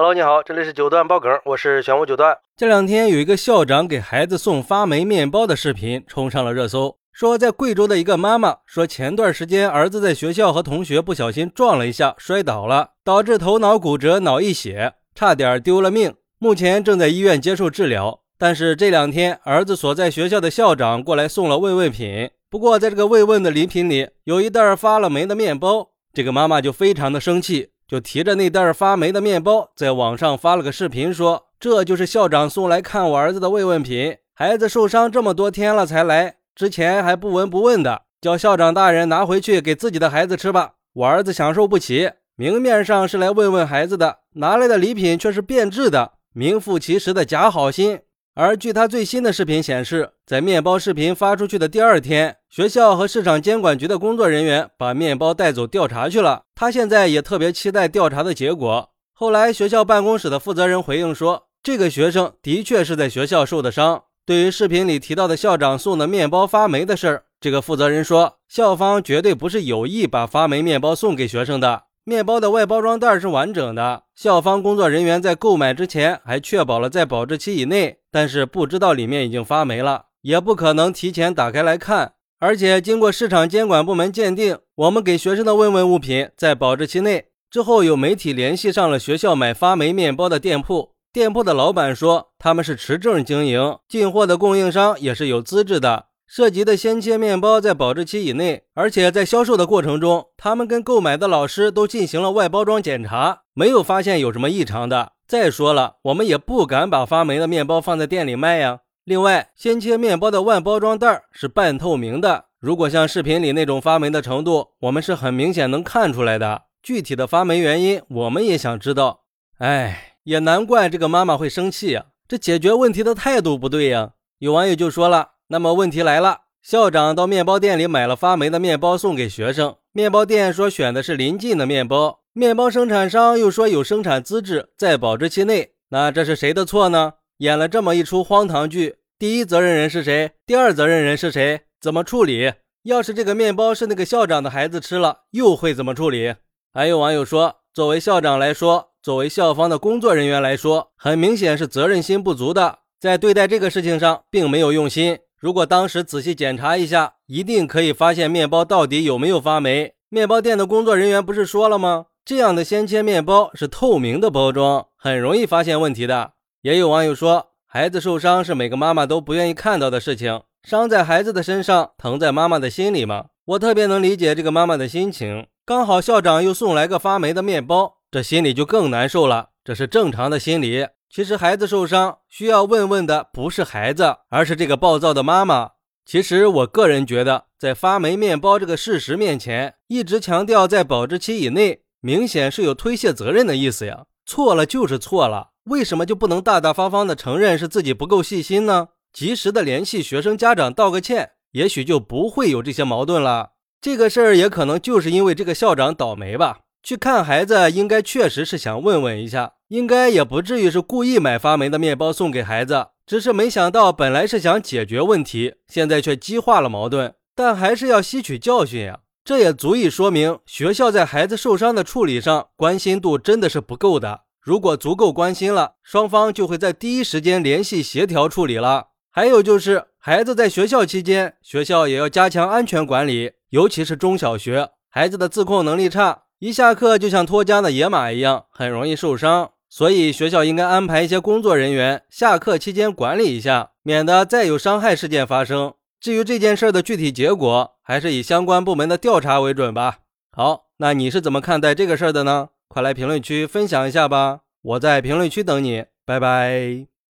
Hello，你好，这里是九段爆梗，我是玄武九段。这两天有一个校长给孩子送发霉面包的视频冲上了热搜，说在贵州的一个妈妈说，前段时间儿子在学校和同学不小心撞了一下，摔倒了，导致头脑骨折、脑溢血，差点丢了命，目前正在医院接受治疗。但是这两天儿子所在学校的校长过来送了慰问品，不过在这个慰问的礼品里有一袋发了霉的面包，这个妈妈就非常的生气。就提着那袋发霉的面包，在网上发了个视频，说这就是校长送来看我儿子的慰问品。孩子受伤这么多天了才来，之前还不闻不问的，叫校长大人拿回去给自己的孩子吃吧。我儿子享受不起，明面上是来慰问孩子的，拿来的礼品却是变质的，名副其实的假好心。而据他最新的视频显示，在面包视频发出去的第二天，学校和市场监管局的工作人员把面包带走调查去了。他现在也特别期待调查的结果。后来，学校办公室的负责人回应说，这个学生的确是在学校受的伤。对于视频里提到的校长送的面包发霉的事儿，这个负责人说，校方绝对不是有意把发霉面包送给学生的。面包的外包装袋是完整的，校方工作人员在购买之前还确保了在保质期以内，但是不知道里面已经发霉了，也不可能提前打开来看。而且经过市场监管部门鉴定，我们给学生的慰问物品在保质期内。之后有媒体联系上了学校买发霉面包的店铺，店铺的老板说他们是持证经营，进货的供应商也是有资质的。涉及的鲜切面包在保质期以内，而且在销售的过程中，他们跟购买的老师都进行了外包装检查，没有发现有什么异常的。再说了，我们也不敢把发霉的面包放在店里卖呀。另外，鲜切面包的外包装袋是半透明的，如果像视频里那种发霉的程度，我们是很明显能看出来的。具体的发霉原因，我们也想知道。哎，也难怪这个妈妈会生气呀，这解决问题的态度不对呀。有网友就说了。那么问题来了，校长到面包店里买了发霉的面包送给学生，面包店说选的是临近的面包，面包生产商又说有生产资质，在保质期内，那这是谁的错呢？演了这么一出荒唐剧，第一责任人是谁？第二责任人是谁？怎么处理？要是这个面包是那个校长的孩子吃了，又会怎么处理？还有网友说，作为校长来说，作为校方的工作人员来说，很明显是责任心不足的，在对待这个事情上并没有用心。如果当时仔细检查一下，一定可以发现面包到底有没有发霉。面包店的工作人员不是说了吗？这样的鲜切面包是透明的包装，很容易发现问题的。也有网友说，孩子受伤是每个妈妈都不愿意看到的事情，伤在孩子的身上，疼在妈妈的心里吗？我特别能理解这个妈妈的心情。刚好校长又送来个发霉的面包，这心里就更难受了。这是正常的心理。其实孩子受伤需要问问的不是孩子，而是这个暴躁的妈妈。其实我个人觉得，在发霉面包这个事实面前，一直强调在保质期以内，明显是有推卸责任的意思呀。错了就是错了，为什么就不能大大方方的承认是自己不够细心呢？及时的联系学生家长道个歉，也许就不会有这些矛盾了。这个事儿也可能就是因为这个校长倒霉吧。去看孩子，应该确实是想问问一下，应该也不至于是故意买发霉的面包送给孩子，只是没想到本来是想解决问题，现在却激化了矛盾。但还是要吸取教训呀，这也足以说明学校在孩子受伤的处理上关心度真的是不够的。如果足够关心了，双方就会在第一时间联系协调处理了。还有就是孩子在学校期间，学校也要加强安全管理，尤其是中小学，孩子的自控能力差。一下课就像脱缰的野马一样，很容易受伤，所以学校应该安排一些工作人员下课期间管理一下，免得再有伤害事件发生。至于这件事的具体结果，还是以相关部门的调查为准吧。好，那你是怎么看待这个事儿的呢？快来评论区分享一下吧，我在评论区等你，拜拜。